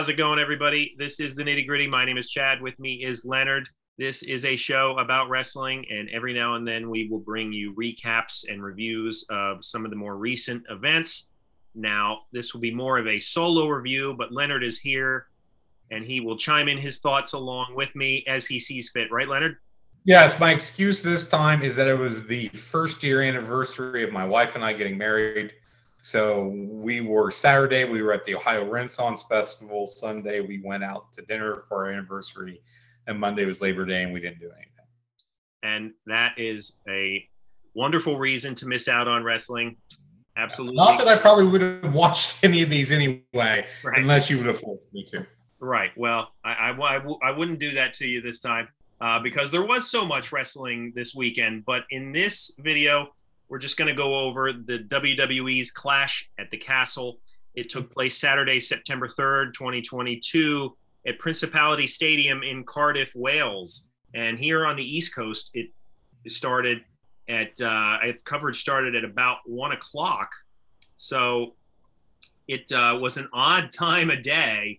How's it going, everybody? This is the nitty gritty. My name is Chad. With me is Leonard. This is a show about wrestling, and every now and then we will bring you recaps and reviews of some of the more recent events. Now, this will be more of a solo review, but Leonard is here and he will chime in his thoughts along with me as he sees fit. Right, Leonard? Yes, my excuse this time is that it was the first year anniversary of my wife and I getting married. So we were Saturday, we were at the Ohio Renaissance Festival. Sunday, we went out to dinner for our anniversary. And Monday was Labor Day, and we didn't do anything. And that is a wonderful reason to miss out on wrestling. Absolutely. Not that I probably would have watched any of these anyway, Right. unless you would have forced me to. Right. Well, I I wouldn't do that to you this time uh, because there was so much wrestling this weekend. But in this video, we're just going to go over the WWE's Clash at the Castle. It took place Saturday, September 3rd, 2022, at Principality Stadium in Cardiff, Wales. And here on the East Coast, it started at, uh, coverage started at about one o'clock. So it uh, was an odd time of day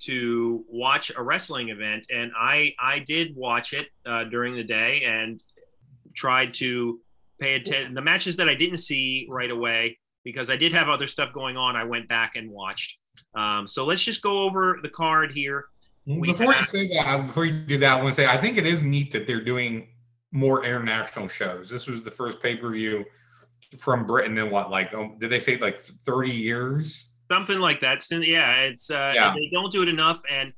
to watch a wrestling event, and I I did watch it uh, during the day and tried to pay attention. The matches that I didn't see right away because I did have other stuff going on, I went back and watched. Um, so let's just go over the card here. We before you say that, before you do that, I want to say I think it is neat that they're doing more international shows. This was the first pay per view from Britain in what, like, um, did they say like 30 years? Something like that. So, yeah, it's uh, Yeah. they don't do it enough, and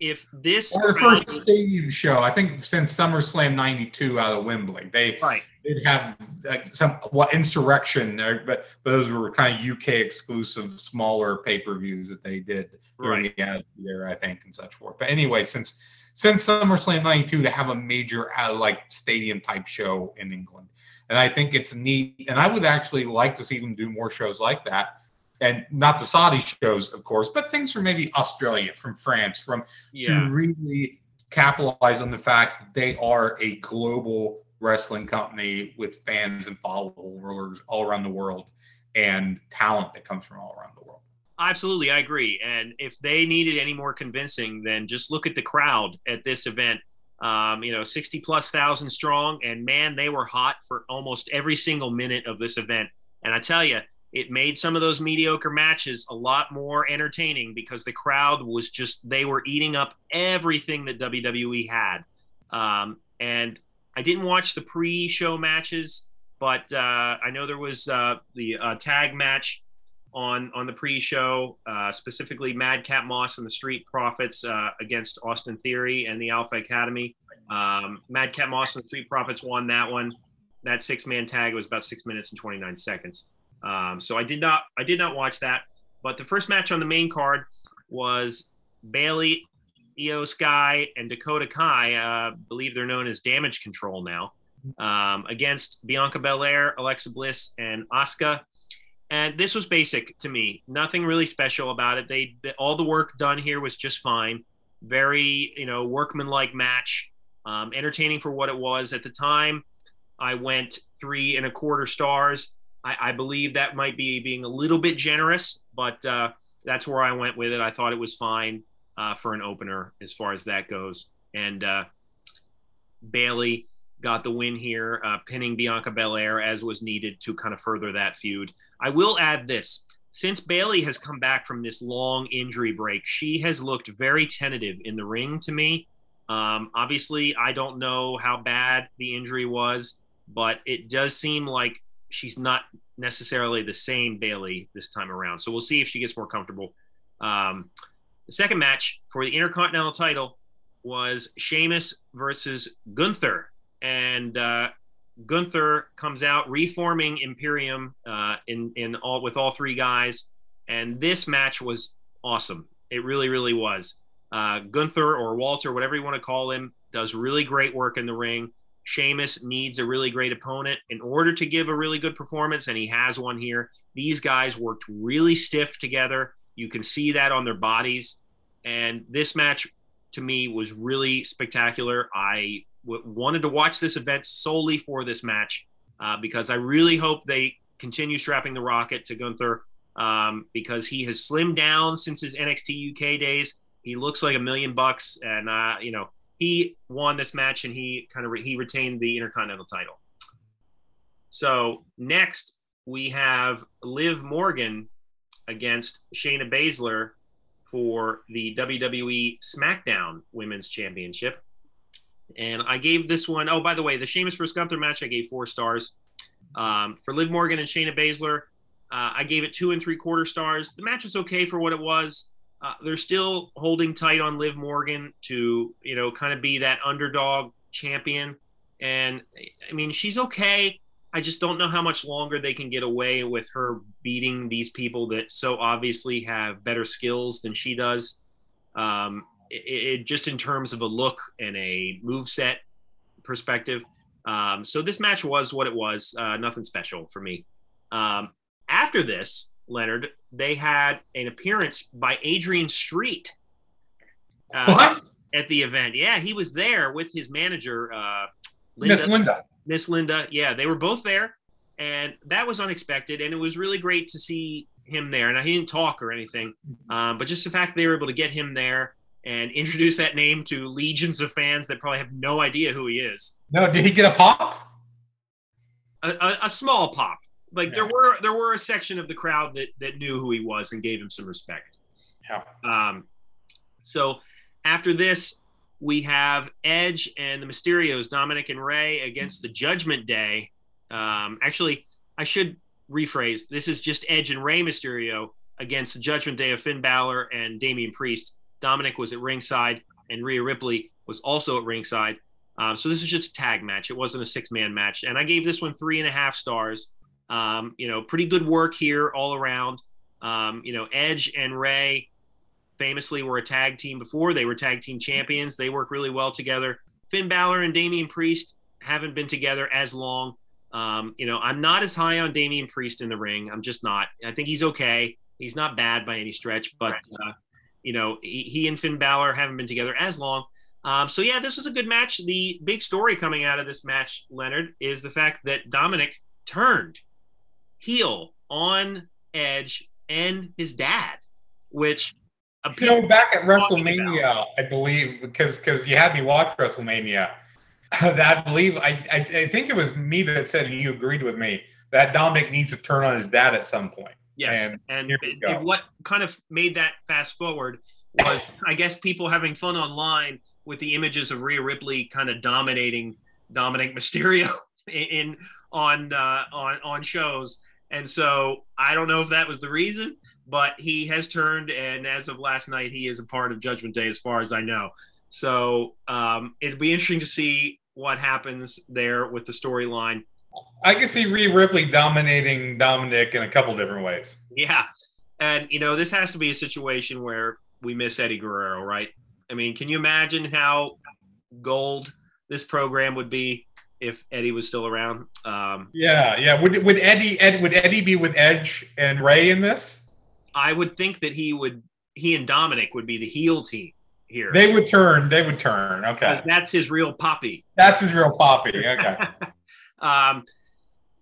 if this Or the first stadium show, I think since SummerSlam 92 out of Wembley. They right, did have like some what Insurrextion, there, but, but those were kind of UK exclusive, smaller pay per views that they did during right. the end of the year, I think, and such forth. But anyway, since since SummerSlam '92 to have a major uh, like stadium type show in England, and I think it's neat. And I would actually like to see them do more shows like that. And not the Saudi shows, of course, but things from maybe Australia, from France, from yeah, to really capitalize on the fact that they are a global wrestling company with fans and followers all around the world and talent that comes from all around the world. Absolutely, I agree. And if they needed any more convincing, then just look at the crowd at this event. Um, you know, 60 plus thousand strong, and man, they were hot for almost every single minute of this event. And I tell you, it made some of those mediocre matches a lot more entertaining because the crowd was just, they were eating up everything that WWE had. Um, and I didn't watch the pre show matches, but uh, I know there was uh, the uh, tag match on on the pre-show, uh, specifically Madcap Moss and the Street Profits uh, against Austin Theory and the Alpha Academy. Um, Madcap Moss and the Street Profits won that one. That six-man tag was about six minutes and 29 seconds. Um, so I did not I did not watch that. But the first match on the main card was Bayley, Iyo Sky, and Dakota Kai. Uh, believe they're known as Damage Control now. Um, against Bianca Belair, Alexa Bliss, and Asuka. And this was basic to me. Nothing really special about it. They, the, all the work done here was just fine. Very you know workmanlike match um, entertaining for what it was. At the time i went three and a quarter stars. I, I believe that might be being a little bit generous but uh, that's where i went with it. I thought it was fine uh, for an opener as far as that goes and uh, bayley got the win here, uh, pinning Bianca Belair as was needed to kind of further that feud. I will add this. Since Bayley has come back from this long injury break, she has looked very tentative in the ring to me. Um, obviously, I don't know how bad the injury was, but it does seem like she's not necessarily the same Bayley this time around. So we'll see if she gets more comfortable. Um, the second match for the Intercontinental title was Sheamus versus Gunther and uh, Gunther comes out reforming Imperium uh, in in all with all three guys, and this match was awesome. It really, really was. Uh, Gunther or Walter, whatever you want to call him, does really great work in the ring. Sheamus needs a really great opponent in order to give a really good performance, and he has one here. These guys worked really stiff together. You can see that on their bodies. And this match, to me, was really spectacular. I w- wanted to watch this event solely for this match uh, because I really hope they continue strapping the rocket to Gunther um, because he has slimmed down since his NXT UK days. He looks like a million bucks, and uh, you know he won this match and he kind of re- he retained the Intercontinental title. So next we have Liv Morgan against Shayna Baszler for the WWE SmackDown Women's Championship. And I gave this one, oh, by the way, the Sheamus vs. Gunther match, I gave four stars. Um, for Liv Morgan and Shayna Baszler, uh, I gave it two and three quarter stars. The match was okay for what it was. Uh, they're still holding tight on Liv Morgan to, you know, kind of be that underdog champion. And I mean, she's okay. I just don't know how much longer they can get away with her beating these people that so obviously have better skills than she does. Um, it, it, just in terms of a look and a move set perspective. Um, so this match was what it was. Uh, nothing special for me. Um, after this, Leonard, they had an appearance by Adrian Street. Uh, what? At the event. Yeah, he was there with his manager, uh, Linda. Miss Linda. Miss Linda. Yeah, they were both there. And that was unexpected. And it was really great to see him there. And he didn't talk or anything, um, but just the fact that they were able to get him there and introduce that name to legions of fans that probably have no idea who he is. No, did he get a pop? A, a, a small pop. Like yeah. there were there were a section of the crowd that that knew who he was and gave him some respect. Yeah. Um, so after this, we have Edge and the Mysterios, Dominic and Rey, against the Judgment Day. Um, actually, I should rephrase. This is just Edge and Rey Mysterio against the Judgment Day of Finn Balor and Damian Priest. Dominic was at ringside, and Rhea Ripley was also at ringside. Um, so this was just a tag match. It wasn't a six man match. And I gave this one three and a half stars. Um, you know, pretty good work here all around. Um, you know, Edge and Rey famously were a tag team before. They were tag team champions. They work really well together. Finn Balor and Damian Priest haven't been together as long. Um, you know, I'm not as high on Damian Priest in the ring. I'm just not. I think he's okay. He's not bad by any stretch, but uh, you know, he, he, and Finn Balor haven't been together as long. Um, so yeah, this was a good match. The big story coming out of this match, Leonard, is the fact that Dominic turned heel on Edge and his dad, which you know back at WrestleMania, I believe because because you had me watch WrestleMania. that I believe I, I I think it was me that said and you agreed with me that Dominic needs to turn on his dad at some point. Yes, and, and it, it, what kind of made that fast forward was I guess people having fun online with the images of Rhea Ripley kind of dominating Dominic Mysterio in, in on uh, on on shows and so I don't know if that was the reason, but he has turned, and as of last night, he is a part of Judgment Day, as far as I know. So um, it'll be interesting to see what happens there with the storyline. I can see Rhea Ripley dominating Dominic in a couple different ways. Yeah, and you know this has to be a situation where we miss Eddie Guerrero, right? I mean, can you imagine how gold this program would be if Eddie was still around. Um, yeah, yeah. Would would Eddie Ed, would Eddie be with Edge and Rey in this? I would think that he would. He and Dominic would be the heel team here. They would turn. They would turn. Okay, that's his real poppy. That's his real poppy. Okay. um,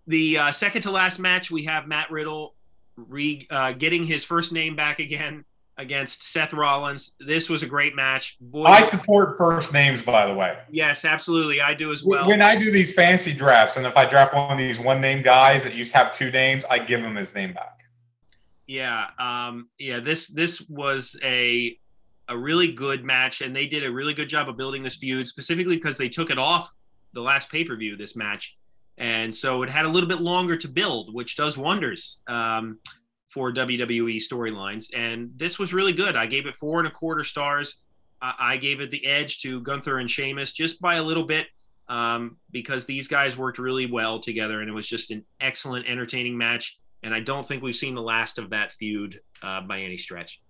the uh, second to last match, we have Matt Riddle re, uh, getting his first name back again against Seth Rollins. This was a great match. Boy, I support first names, by the way. Yes, absolutely. I do as well. When I do these fancy drafts, and if I draft one of these one name guys that used to have two names, I give him his name back. Yeah, um, yeah. This this was a a really good match, and they did a really good job of building this feud, specifically because they took it off the last pay per view. This match, and so it had a little bit longer to build, which does wonders. Um, for WWE storylines. And this was really good. I gave it four and a quarter stars. I gave it the edge to Gunther and Sheamus just by a little bit um, because these guys worked really well together and it was just an excellent, entertaining match. And I don't think we've seen the last of that feud uh, by any stretch.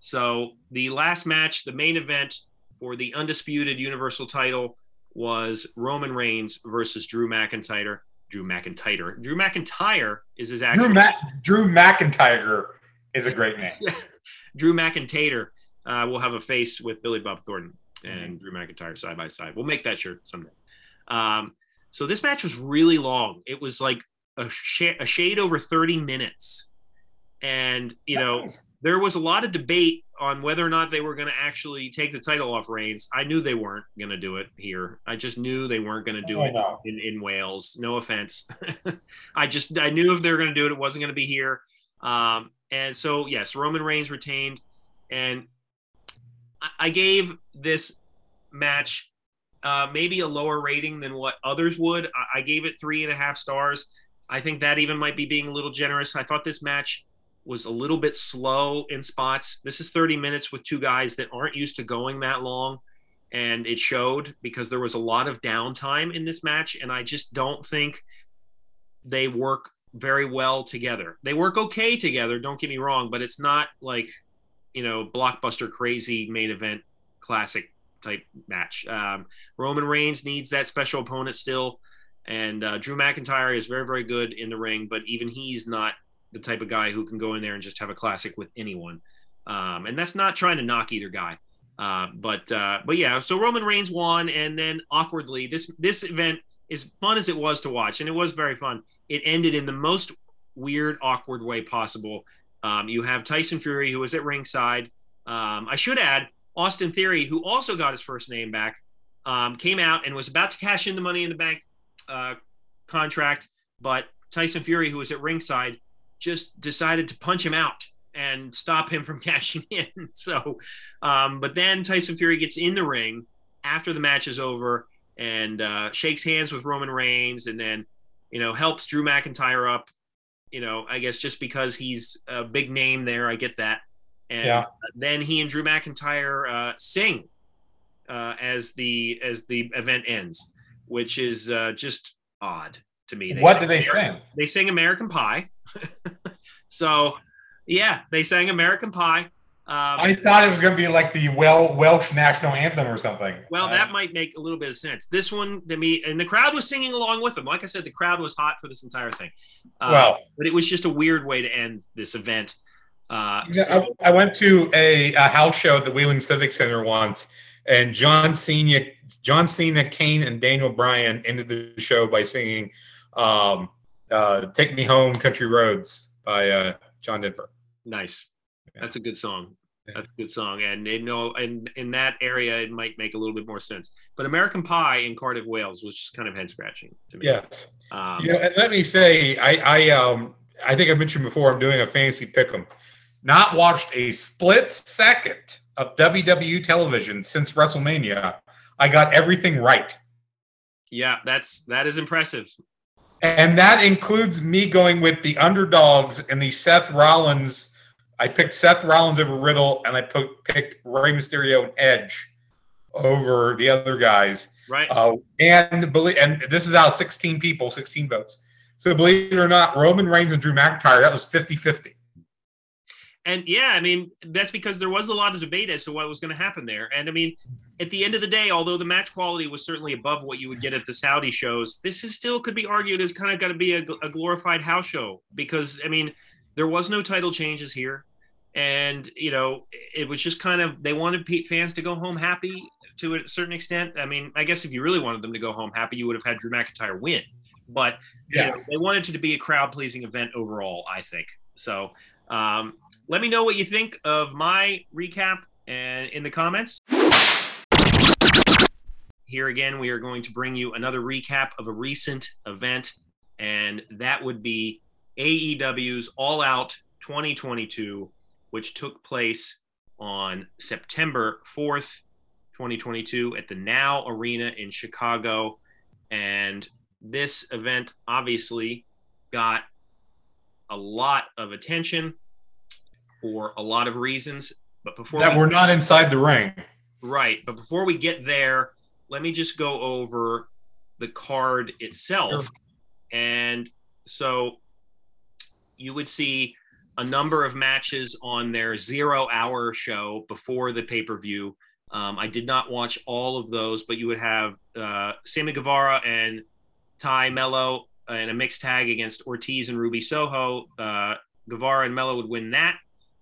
So the last match, the main event for the undisputed Universal title was Roman Reigns versus Drew McIntyre. Drew McIntyre. Drew McIntyre is his actual. Drew, Ma- Drew McIntyre is a great name. Drew McIntyre uh, will have a face with Billy Bob Thornton and Drew McIntyre side by side. We'll make that shirt someday. Um, so this match was really long. It was like a, sh- a shade over 30 minutes. And you know, there was a lot of debate on whether or not they were going to actually take the title off Reigns. I knew they weren't going to do it here. I just knew they weren't going to do I it in, in Wales. No offense. I just I knew if they were going to do it, it wasn't going to be here. Um, and so yes, Roman Reigns retained, and I, I gave this match uh, maybe a lower rating than what others would. I, I gave it three and a half stars. I think that even might be being a little generous. I thought this match was a little bit slow in spots. This is 30 minutes with two guys that aren't used to going that long. And it showed because there was a lot of downtime in this match. And I just don't think they work very well together. They work okay together, don't get me wrong, but it's not like, you know, blockbuster crazy main event classic type match. Um, Roman Reigns needs that special opponent still. And uh, Drew McIntyre is very, very good in the ring, but even he's not the type of guy who can go in there and just have a classic with anyone. Um, and that's not trying to knock either guy. Uh, but uh, but yeah, so Roman Reigns won, and then awkwardly, this this event, as fun as it was to watch, and it was very fun, it ended in the most weird, awkward way possible. Um, you have Tyson Fury, who was at ringside. Um, I should add Austin Theory, who also got his first name back, um, came out and was about to cash in the Money in the Bank uh, contract, but Tyson Fury, who was at ringside, just decided to punch him out and stop him from cashing in. So, um, but then Tyson Fury gets in the ring after the match is over and uh, shakes hands with Roman Reigns, and then you know helps Drew McIntyre up. You know, I guess just because he's a big name there, I get that. And Yeah. then he and Drew McIntyre uh, sing uh, as the as the event ends, which is uh, just odd to me. What do they sing? They sing American Pie. so, yeah, they sang American Pie. Um, I thought it was going to be like the Wel- Welsh national anthem or something. well, that might make a little bit of sense. This one to me, and the crowd was singing along with them. Like I said, the crowd was hot for this entire thing. Uh, well, but it was just a weird way to end this event. Uh, You know, so- I, I went to a, a house show at the Wheeling Civic Center once, and John Cena, John Cena, Kane, and Daniel Bryan ended the show by singing um, uh, "Take Me Home, Country Roads" by uh, John Denver. Nice. Yeah. That's a good song. Yeah. That's a good song, and you know, and in that area, it might make a little bit more sense. But American Pie in Cardiff, Wales, was just kind of head scratching to me. Yes. Um, know, and let me say, I, I, um, I think I mentioned before, I'm doing a fantasy pick'em. Not watched a split second of WWE television since WrestleMania. I got everything right. yeah, that's that is impressive. And that includes me going with the underdogs and the Seth Rollins. I picked Seth Rollins over Riddle, and I put, picked Rey Mysterio and Edge over the other guys. Right. Uh, and believe, and this is out of 16 people, 16 votes. So believe it or not, Roman Reigns and Drew McIntyre, that was 50 50. And yeah, I mean, that's because there was a lot of debate as to what was going to happen there. And I mean, at the end of the day, although the match quality was certainly above what you would get at the Saudi shows, this is still could be argued as kind of going to be a, a glorified house show because, I mean, there was no title changes here. And, you know, it was just kind of, they wanted fans to go home happy to a certain extent. I mean, I guess if you really wanted them to go home happy, you would have had Drew McIntyre win. But you Yeah. know, they wanted it to be a crowd pleasing event overall, I think. So, um, let me know what you think of my recap and in the comments. Here again, we are going to bring you another recap of a recent event, and that would be AEW's All Out 2022, which took place on September 4th, 2022, at the Now Arena in Chicago. And this event obviously got a lot of attention for a lot of reasons. But before That we, we're not inside the ring. Right, but before we get there, let me just go over the card itself. And so you would see a number of matches on their zero hour show before the pay per view. Um, I did not watch all of those, but you would have uh, Sammy Guevara and Tay Melo in a mixed tag against Ortiz and Ruby Soho. Uh, Guevara and Melo would win that.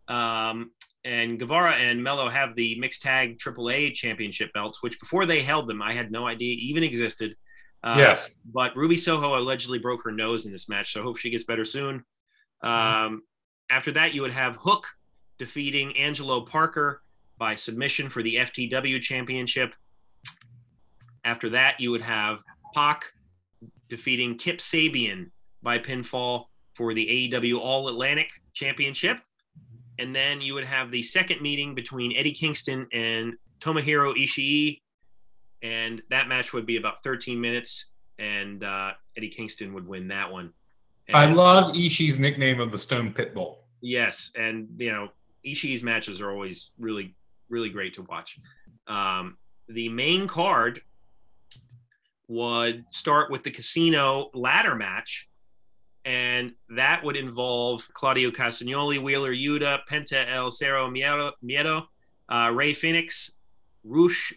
Um, and Guevara and Melo have the mixed tag AAA championship belts, which before they held them, I had no idea even existed. Uh, yes. But Ruby Soho allegedly broke her nose in this match, so I hope she gets better soon. Um, after that, you would have Hook defeating Angelo Parker by submission for the FTW championship. After that, you would have Pac defeating Kip Sabian by pinfall for the AEW All Atlantic Championship. And then you would have the second meeting between Eddie Kingston and Tomohiro Ishii. And that match would be about 13 minutes, and uh, Eddie Kingston would win that one. And, I love Ishii's nickname of the Stone Pitbull. Yes, and you know Ishii's matches are always really, really great to watch. Um, the main card would start with the casino ladder match, and that would involve Claudio Castagnoli, Wheeler Yuta, Penta El Zero Miedo, Miedo uh, Rey Fenix, Rush,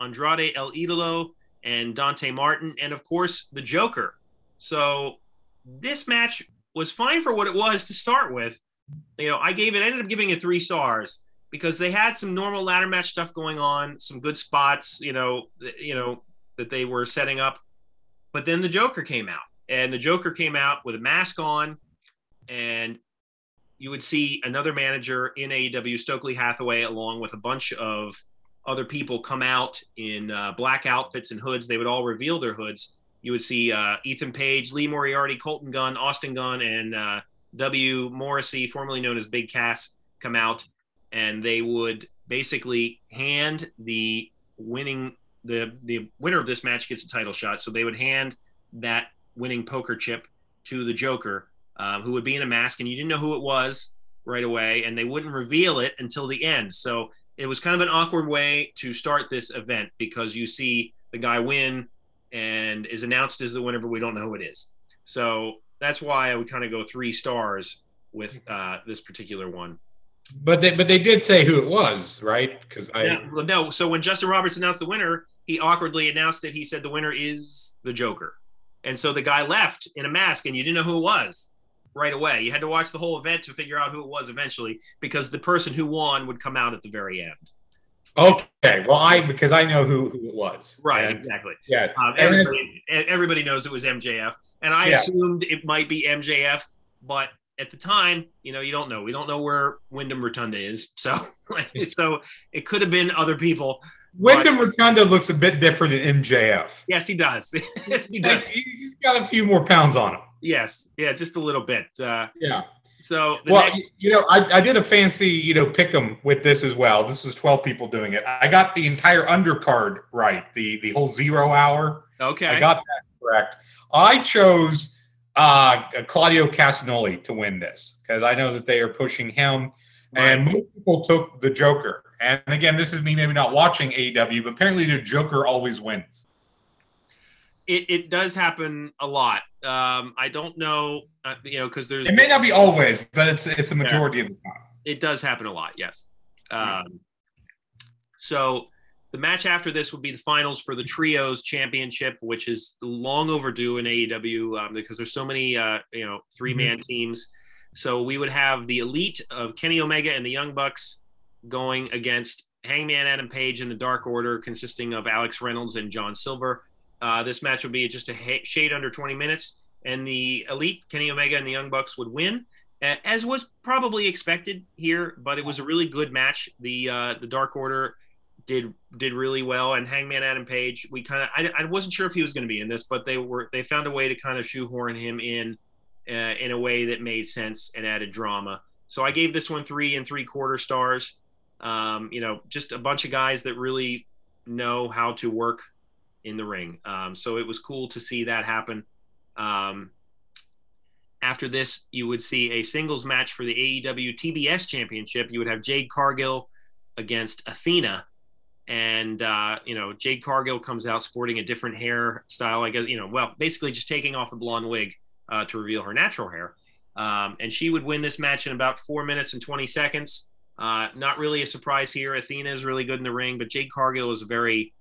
Andrade El Idolo, and Dante Martin, and of course the Joker. So this match was fine for what it was to start with. You know, I gave it, I ended up giving it three stars because they had some normal ladder match stuff going on, some good spots, you know, you know, that they were setting up. But then the Joker came out, and the Joker came out with a mask on, and you would see another manager in AEW, Stokely Hathaway, along with a bunch of other people come out in uh, black outfits and hoods. They would all reveal their hoods. You would see uh, Ethan Page, Lee Moriarty, Colton Gunn, Austin Gunn, and uh, W. Morrissey, formerly known as Big Cass, come out, and they would basically hand the winning the the winner of this match gets a title shot. So they would hand that winning poker chip to the Joker, um, who would be in a mask, and you didn't know who it was right away, and they wouldn't reveal it until the end. So it was kind of an awkward way to start this event because you see the guy win and is announced as the winner, but we don't know who it is. So that's why I would kind of go three stars with uh, this particular one. But they but they did say who it was, right? Because I no. So when Justin Roberts announced the winner, he awkwardly announced it. He said the winner is the Joker, and so the guy left in a mask, and you didn't know who it was right away. You had to watch the whole event to figure out who it was eventually, because the person who won would come out at the very end. okay. Well, I because I know who, who it was. Right, And, exactly. Yeah. Um, everybody, everybody knows it was MJF, and I Yeah. assumed it might be MJF, but at the time, you know, you don't know. We don't know where Windham Rotunda is, so so it could have been other people. Windham Rotunda looks a bit different than MJF. Yes, he does. he does. He's got a few more pounds on him. Yes, yeah, just a little bit. Uh, Yeah. so Well, next- you- know, I, I did a fancy, you know, pick pick 'em with this as well. This is 12 people doing it. I got the entire undercard right, the the whole zero hour. okay, I got that correct. I chose uh, Claudio Castagnoli to win this because I know that they are pushing him, and most people took the Joker. And again, this is me maybe not watching AEW, but apparently the Joker always wins. it, it does happen a lot. Um, I don't know, uh, you know, because there's It may not be always, but it's it's a majority of the time. it does happen a lot. Yes. Um, so the match after this would be the finals for the trios championship, which is long overdue in AEW um, because there's so many, uh, you know, three man teams. So we would have the elite of Kenny Omega and the Young Bucks going against Hangman Adam Page in the Dark Order, consisting of Alex Reynolds and John Silver. Uh, this match would be just a ha- shade under 20 minutes, and the elite Kenny Omega and the Young Bucks would win as was probably expected here, but it was a really good match. The uh, the Dark Order did did really well, and Hangman Adam Page. We kind of I, I wasn't sure if he was going to be in this, but they were they found a way to kind of shoehorn him in uh, in a way that made sense and added drama. So I gave this one three and three quarter stars. Um, you know, just a bunch of guys that really know how to work in the ring. Um, so it was cool to see that happen. Um, after this, you would see a singles match for the AEW TBS Championship. You would have Jade Cargill against Athena, and uh, you know Jade Cargill comes out sporting a different hairstyle. I guess you know, well, basically just taking off the blonde wig uh, to reveal her natural hair, um, and she would win this match in about four minutes and twenty seconds. Uh, not really a surprise here. Athena is really good in the ring, but Jade Cargill is a very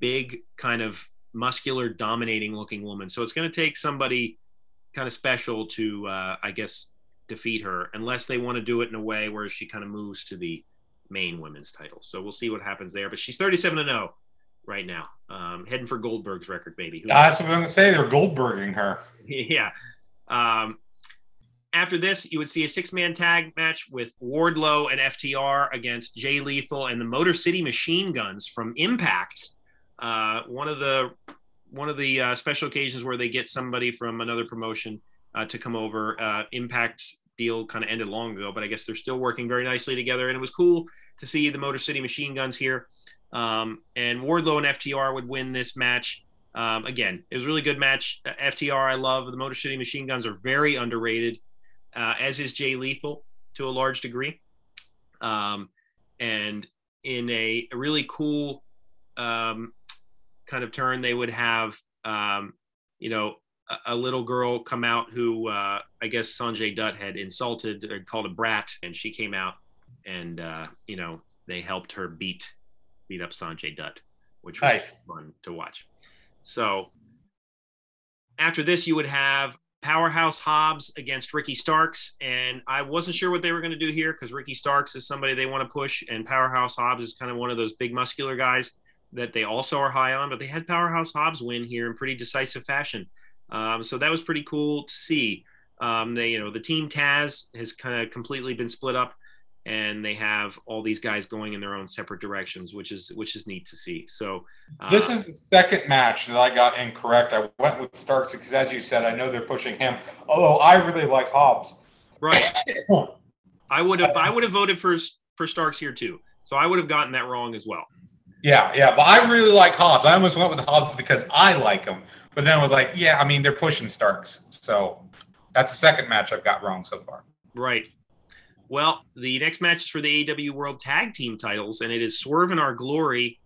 big, kind of muscular, dominating looking woman. So it's going to take somebody kind of special to, uh, I guess, defeat her, unless they want to do it in a way where she kind of moves to the main women's title. So we'll see what happens there. But she's 37 to 0 right now, um, heading for Goldberg's record, baby. Who That's what I'm going to say. They're Goldberging her. yeah. Um, after this, you would see a six man tag match with Wardlow and FTR against Jay Lethal and the Motor City Machine Guns from Impact. Uh, one of the one of the uh, special occasions where they get somebody from another promotion uh, to come over. Uh, Impact deal kind of ended long ago, but I guess they're still working very nicely together. And it was cool to see the Motor City Machine Guns here. Um, and Wardlow and FTR would win this match. Um, again, it was a really good match. FTR, I love. The Motor City Machine Guns are very underrated uh, as is Jay Lethal to a large degree. Um, and in a, a really cool um, kind of turn, they would have, um, you know, a, a, little girl come out who uh, I guess Sanjay Dutt had insulted or called a brat, and she came out and, uh, you know, they helped her beat beat up Sanjay Dutt, which was nice. fun to watch. So after this, you would have Powerhouse Hobbs against Ricky Starks, and I wasn't sure what they were going to do here because Ricky Starks is somebody they want to push, and Powerhouse Hobbs is kind of one of those big muscular guys that they also are high on. But they had Powerhouse Hobbs win here in pretty decisive fashion, um, so that was pretty cool to see. Um, they, you know, the team Taz has kind of completely been split up and they have all these guys going in their own separate directions, which is which is neat to see. So uh, this is the second match that I got incorrect. I went with Starks because, as you said, I know they're pushing him. Although I really like Hobbs. Right. I would have I would have voted for for Starks here too. So I would have gotten that wrong as well. Yeah, yeah, but I really like Hobbs. I almost went with Hobbs because I like him, but then I was like, yeah, I mean they're pushing Starks, so that's the second match I've got wrong so far. Right. Well, the next match is for the AEW World Tag Team titles, and it is Swerve in Our Glory,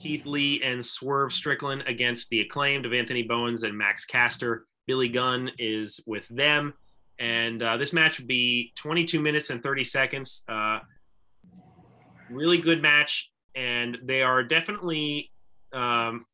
Keith Lee and Swerve Strickland against the acclaimed of Anthony Bowens and Max Caster. Billy Gunn is with them, and uh, this match would be 22 minutes and 30 seconds. Uh, really good match, and they are definitely, um,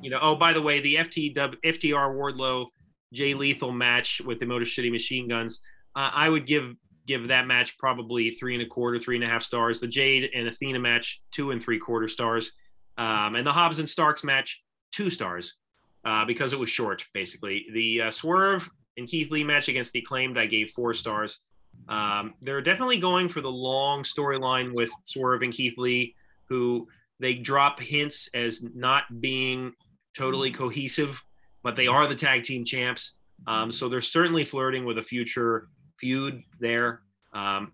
you know. Oh, by the way, the FTW, FTR Wardlow Jay Lethal match with the Motor City Machine Guns. Uh, I would give give that match probably three and a quarter, three and a half stars. The Jade and Athena match, two and three quarter stars. Um, and the Hobbs and Starks match, two stars uh, because it was short, basically. The uh, Swerve and Keith Lee match against the Acclaimed, I gave four stars. Um, they're definitely going for the long storyline with Swerve and Keith Lee, who they drop hints as not being totally cohesive, but they are the tag team champs. Um, so they're certainly flirting with a future feud there. Um,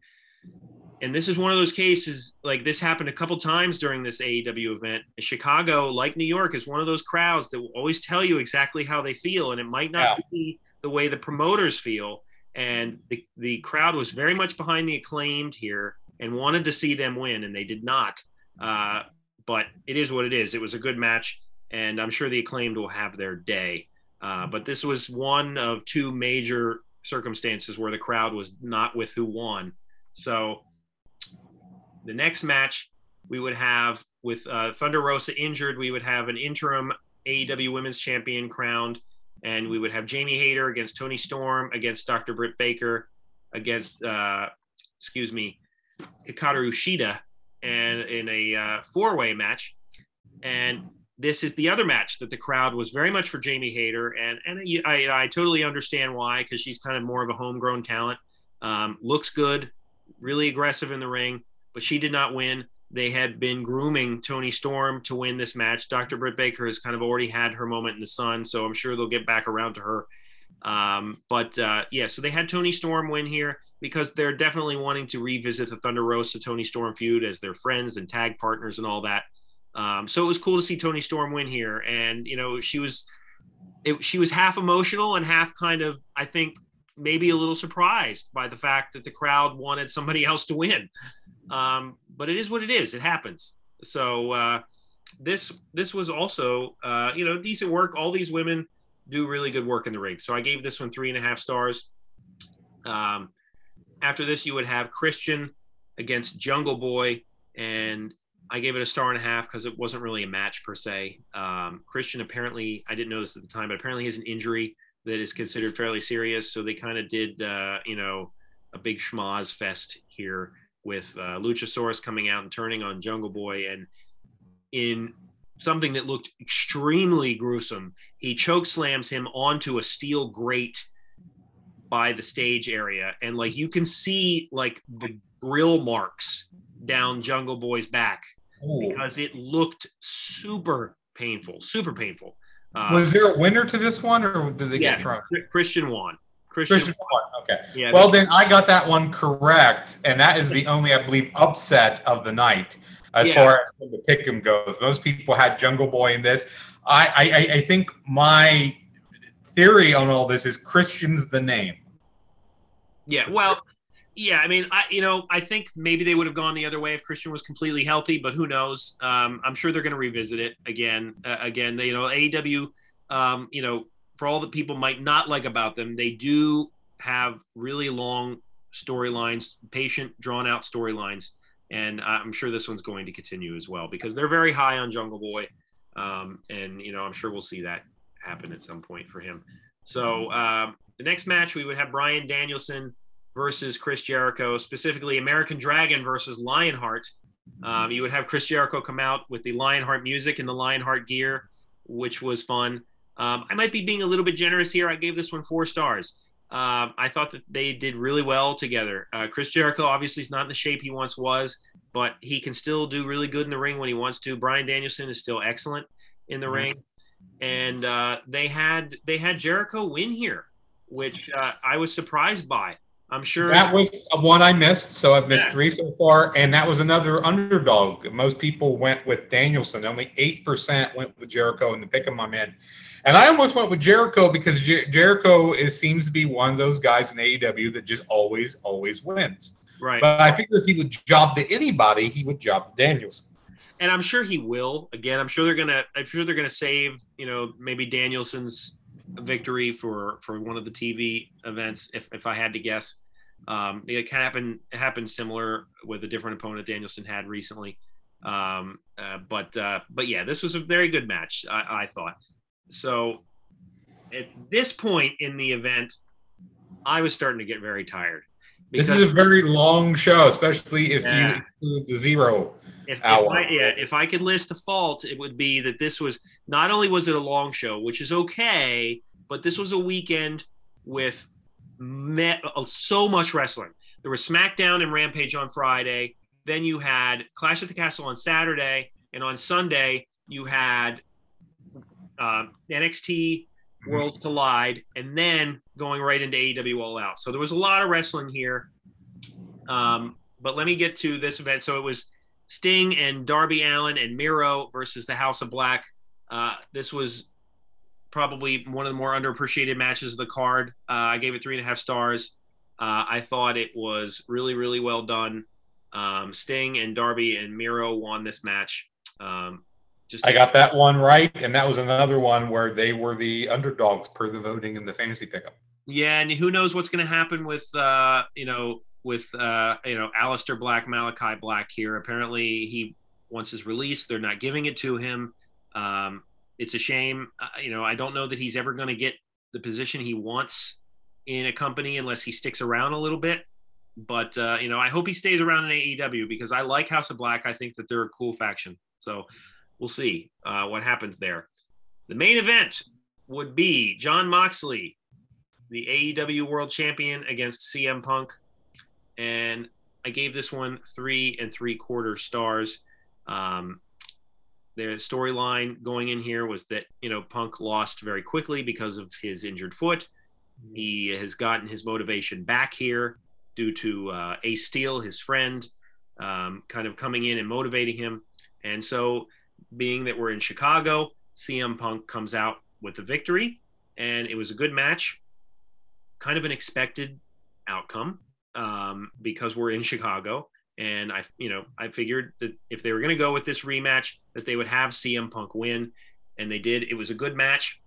and this is one of those cases like this happened a couple times during this AEW event. Chicago, like New York, is one of those crowds that will always tell you exactly how they feel, and it might not yeah. be the way the promoters feel. And the, the crowd was very much behind the acclaimed here and wanted to see them win, and they did not. Uh, but it is what it is. It was a good match, and I'm sure the acclaimed will have their day. Uh, but this was one of two major circumstances where the crowd was not with who won. So the next match we would have with uh, Thunder Rosa injured, we would have an interim AEW Women's Champion crowned, and we would have Jamie Hayter against Toni Storm against Dr. Britt Baker against uh, excuse me Hikaru Shida and in a uh, four-way match. And this is the other match that the crowd was very much for Jamie Hayter, and and I, I totally understand why because she's kind of more of a homegrown talent. Um, looks good, really aggressive in the ring, but she did not win. They had been grooming Toni Storm to win this match. Dr. Britt Baker has kind of already had her moment in the sun, so I'm sure they'll get back around to her. Um, but uh, yeah, so they had Toni Storm win here because they're definitely wanting to revisit the Thunder Rosa Toni Storm feud as their friends and tag partners and all that. Um, so it was cool to see Toni Storm win here, and you know she was it, she was half emotional and half kind of I think maybe a little surprised by the fact that the crowd wanted somebody else to win. Um, but it is what it is; it happens. So uh, this this was also uh, you know decent work. All these women do really good work in the ring. So I gave this one three and a half stars. Um, after this, you would have Christian against Jungle Boy, and I gave it a star and a half because it wasn't really a match per se. Um, Christian apparently, I didn't know this at the time, but apparently he has an injury that is considered fairly serious. So they kind of did, uh, you know, a big schmoz fest here with uh, Luchasaurus coming out and turning on Jungle Boy. And in something that looked extremely gruesome, he choke slams him onto a steel grate by the stage area, and like you can see like the grill marks down Jungle Boy's back Ooh. because it looked super painful, super painful. Uh, Was there a winner to this one, or did they yeah, get drunk? Christian won. Christian, Christian won. Okay. yeah, Well, then I got that one correct, and that is the only, I believe, upset of the night as Yeah. far as the pick'em goes. Most people had Jungle Boy in this. I, I, I- I think my theory on all this is Christian's the name. Yeah, well, yeah. I mean, I you know, I think maybe they would have gone the other way if Christian was completely healthy, but who knows? Um, I'm sure they're going to revisit it again. Uh, again, they, you know, AEW, um, you know, for all that people might not like about them, they do have really long storylines, patient, drawn out storylines, and I'm sure this one's going to continue as well because they're very high on Jungle Boy, um, and you know, I'm sure we'll see that happen at some point for him. So um, the next match we would have Bryan Danielson versus Chris Jericho, specifically American Dragon versus Lionheart. Um, you would have Chris Jericho come out with the Lionheart music and the Lionheart gear, which was fun. Um, I might be being a little bit generous here. I gave this one four stars. Um, I thought that they did really well together. Uh, Chris Jericho obviously is not in the shape he once was, but he can still do really good in the ring when he wants to. Bryan Danielson is still excellent in the Mhm. ring, and uh, they had they had Jericho win here, which uh, I was surprised by. I'm sure That was one I missed, so I've missed Yeah. three so far, and that was another underdog. Most people went with Danielson. Only eight percent went with Jericho in the pick 'em I'm in, and I almost went with Jericho because Jer- Jericho is seems to be one of those guys in AEW that just always, always wins. right. But I figure if he would job to anybody, he would job to Danielson. and I'm sure he will. Again, I'm sure they're gonna. I'm sure they're gonna save. You know, maybe Danielson's victory for for one of the TV events. If if I had to guess, um, it can happen. It happened similar with a different opponent Danielson had recently. Um, uh, but uh, but yeah, this was a very good match. I, I thought. So at this point in the event, I was starting to get very tired. This is a very long show, especially if Yeah. you include the zero. if, if hour. I, yeah, if I could list a fault, it would be that this was not only was it a long show, which is okay, but this was a weekend with uh, so much wrestling. There was SmackDown and Rampage on Friday. Then you had Clash at the Castle on Saturday, and on Sunday you had um, NXT Worlds Collide, and then going right into AEW All Out. So there was a lot of wrestling here. Um, but let me get to this event. So it was Sting and Darby Allin and Miro versus the House of Black. Uh, this was probably one of the more underappreciated matches of the card. Uh, I gave it three and a half stars. Uh, I thought it was really, really well done. Um, Sting and Darby and Miro won this match. Um, just I got that one right, and that was another one where they were the underdogs per the voting in the fantasy pickup. Yeah, and who knows what's going to happen with uh, you know with uh, you know Aleister Black, Malakai Black here. Apparently, he wants his release. They're not giving it to him. Um, it's a shame. Uh, you know, I don't know that he's ever going to get the position he wants in a company unless he sticks around a little bit. But uh, you know, I hope he stays around in AEW because I like House of Black. I think that they're a cool faction. So we'll see uh, what happens there. The main event would be Jon Moxley the AEW World Champion against CM Punk, and I gave this one three and three quarter stars. Um, the storyline going in here was that you know Punk lost very quickly because of his injured foot. He has gotten his motivation back here due to uh, Ace Steel, his friend, um, kind of coming in and motivating him. And so, being that we're in Chicago, CM Punk comes out with a victory, and it was a good match kind of an expected outcome um, because we're in Chicago. And I, you know, I figured that if they were going to go with this rematch, that they would have CM Punk win, and they did. It was a good match,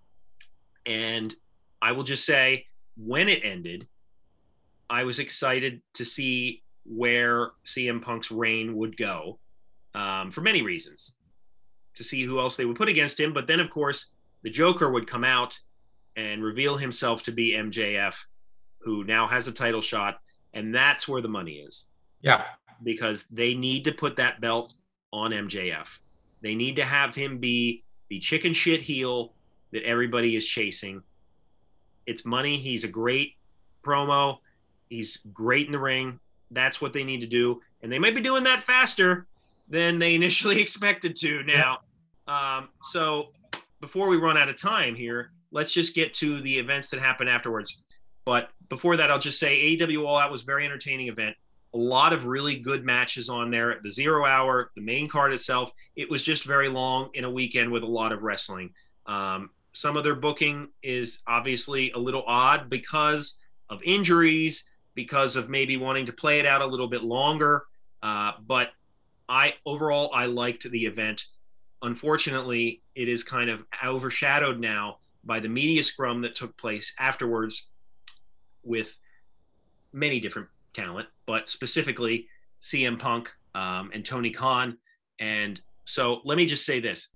and I will just say, when it ended, I was excited to see where CM Punk's reign would go, um, for many reasons, to see who else they would put against him. But then, of course, the Joker would come out and reveal himself to be MJF, who now has a title shot, and that's where the money is Yeah. Because they need to put that belt on MJF. They need to have him be the chicken shit heel that everybody is chasing. It's money. He's a great promo. He's great in the ring. That's what they need to do, and they might be doing that faster than they initially expected to now. Um, so before we run out of time here, let's just get to the events that happen afterwards. But before that, I'll just say AEW All Out was very entertaining event. A lot of really good matches on there. at The zero hour, the main card itself, it was just very long in a weekend with a lot of wrestling. Um, some of their booking is obviously a little odd because of injuries, because of maybe wanting to play it out a little bit longer. Uh, but I overall I liked the event. Unfortunately, it is kind of overshadowed now by the media scrum that took place afterwards with many different talent, but specifically CM Punk um, and Tony Khan. And so let me just say this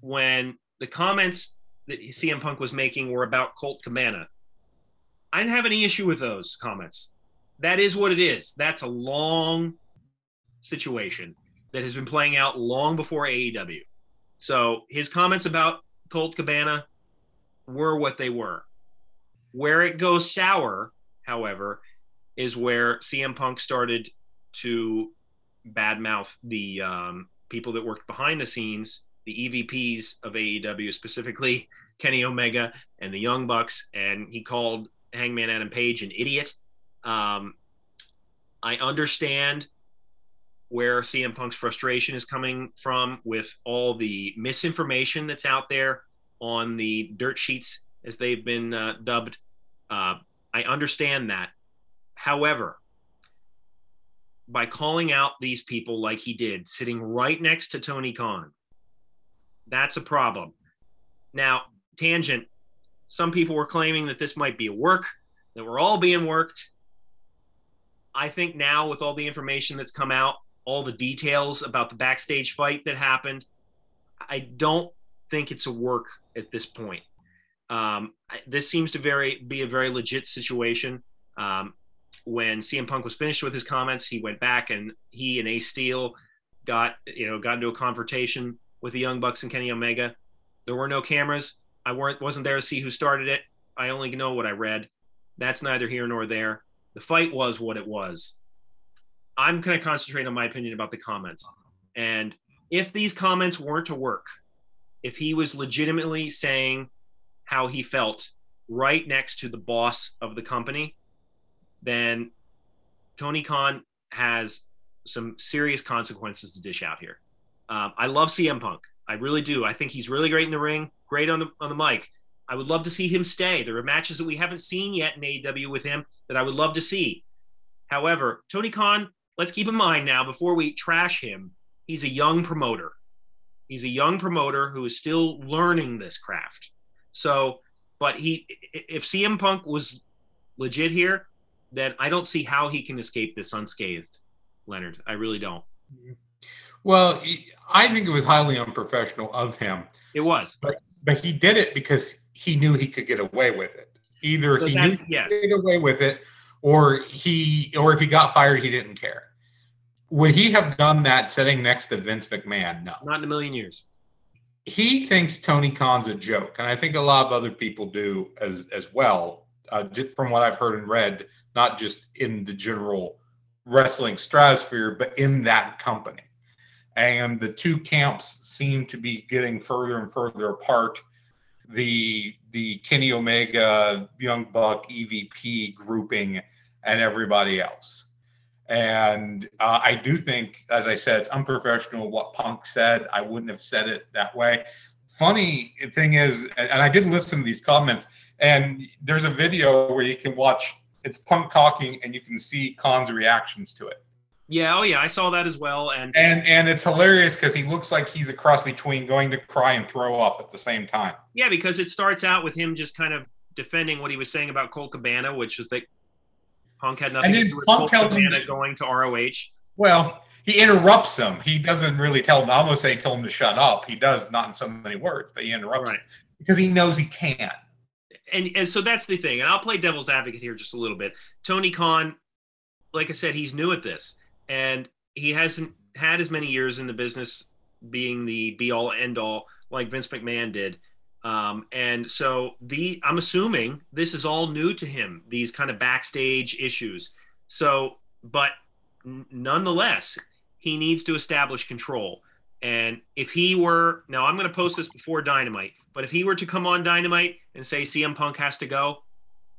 when the comments that CM Punk was making were about Colt Cabana, I didn't have any issue with those comments. That is what it is. That's a long situation that has been playing out long before AEW. So his comments about Colt Cabana were what they were. Where it goes sour, however, is where CM Punk started to badmouth the um, people that worked behind the scenes, the EVPs of AEW, specifically Kenny Omega and the Young Bucks, and he called Hangman Adam Page an idiot. Um, I understand where CM Punk's frustration is coming from with all the misinformation that's out there on the dirt sheets, as they've been uh, dubbed. Uh, I understand that. However, by calling out these people like he did, sitting right next to Tony Khan, that's a problem. Now, tangent, some people were claiming that this might be a work, that we're all being worked. I think now, with all the information that's come out, all the details about the backstage fight that happened, I don't think it's a work at this point. Um, this seems to very be a very legit situation. Um, when CM Punk was finished with his comments, he went back and he and Ace Steel got you know got into a confrontation with the Young Bucks and Kenny Omega. There were no cameras. I weren't wasn't there to see who started it. I only know what I read. That's neither here nor there. The fight was what it was. I'm going to concentrate on my opinion about the comments. And if these comments weren't to work, if he was legitimately saying how he felt right next to the boss of the company, then Tony Khan has some serious consequences to dish out here. Um, I love CM Punk. I really do. I think he's really great in the ring, great on the on the mic. I would love to see him stay. There are matches that we haven't seen yet in AEW with him that I would love to see. However, Tony Khan, let's keep in mind now before we trash him, he's a young promoter. He's a young promoter who is still learning this craft. So, but he, if CM Punk was legit here, then I don't see how he can escape this unscathed, Leonard. I really don't. Well, I think it was highly unprofessional of him. It was, but but he did it because he knew he could get away with it. Either so he knew he yes. could get away with it, or he or if he got fired, he didn't care. Would he have done that sitting next to Vince McMahon? No, not in a million years. He thinks Tony Khan's a joke, and I think a lot of other people do as as well. Uh, from what I've heard and read, not just in the general wrestling stratosphere, but in that company. And the two camps seem to be getting further and further apart. The the Kenny Omega, Young Buck, EVP grouping, and everybody else. And uh, I do think, as I said, it's unprofessional what Punk said. I wouldn't have said it that way. Funny thing is, and I did listen to these comments, and there's a video where you can watch it's Punk talking, and you can see Khan's reactions to it. Yeah, oh yeah, I saw that as well, and and and it's hilarious because he looks like he's a cross between going to cry and throw up at the same time. Yeah, because it starts out with him just kind of defending what he was saying about Colt Cabana, which is that Punk had nothing to do with Punk Colt Cabana going to ROH. Well, he interrupts him. He doesn't really tell him. I almost say told him to shut up. He does not in so many words, but he interrupts right. him because he knows he can. And and so that's the thing. And I'll play devil's advocate here just a little bit. Tony Khan, like I said, he's new at this and he hasn't had as many years in the business being the be all end all like Vince McMahon did. Um, and so the I'm assuming this is all new to him, these kind of backstage issues. So, but nonetheless, he needs to establish control. And if he were now, I'm going to post this before Dynamite, but if he were to come on Dynamite and say CM Punk has to go,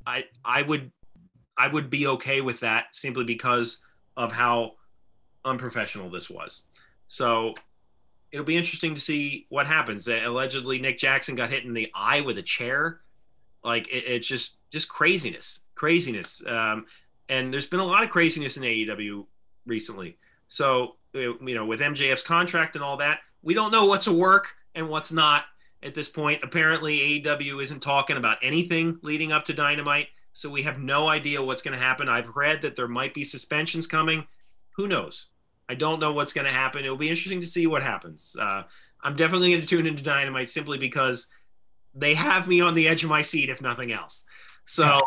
I I would I would be okay with that simply because of how unprofessional this was. So it'll be interesting to see what happens. Allegedly, Nick Jackson got hit in the eye with a chair. Like it, it's just just craziness, craziness. Um, and there's been a lot of craziness in AEW recently. So you know, with MJF's contract and all that, we don't know what's a work and what's not at this point. Apparently, AEW isn't talking about anything leading up to Dynamite, so we have no idea what's going to happen. I've read that there might be suspensions coming. Who knows? I don't know what's going to happen. It'll be interesting to see what happens. Uh, I'm definitely going to tune into Dynamite simply because they have me on the edge of my seat, if nothing else. So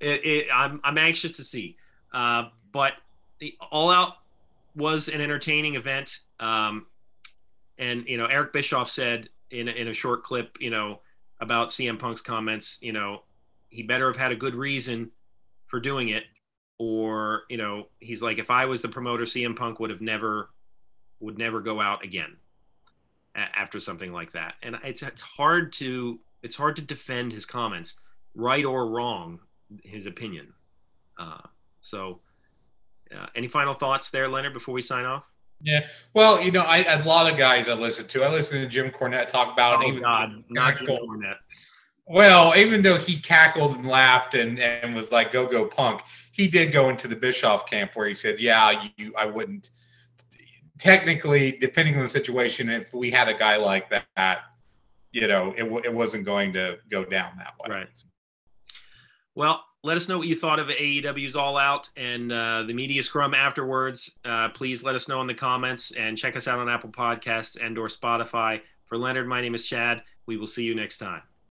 it, it, I'm, I'm anxious to see. Uh, but the All Out was an entertaining event. Um, and, you know, Eric Bischoff said in, in a short clip, you know, about CM Punk's comments, you know, he better have had a good reason for doing it or you know he's like if i was the promoter cm punk would have never would never go out again after something like that and it's it's hard to it's hard to defend his comments right or wrong his opinion uh, so uh, any final thoughts there leonard before we sign off yeah, well, you know, I a lot of guys I listen to. I listen to Jim Cornette talk about. Oh even God, not Jim Cornette. Well, even though he cackled and laughed and, and was like "Go Go Punk," he did go into the Bischoff camp where he said, "Yeah, you, I wouldn't." Technically, depending on the situation, if we had a guy like that, you know, it, it wasn't going to go down that way. Right. Well, let us know what you thought of AEW's All Out and uh, the media scrum afterwards. Uh, please let us know in the comments and check us out on Apple Podcasts and or Spotify. For Leonard, my name is Chad. We will see you next time.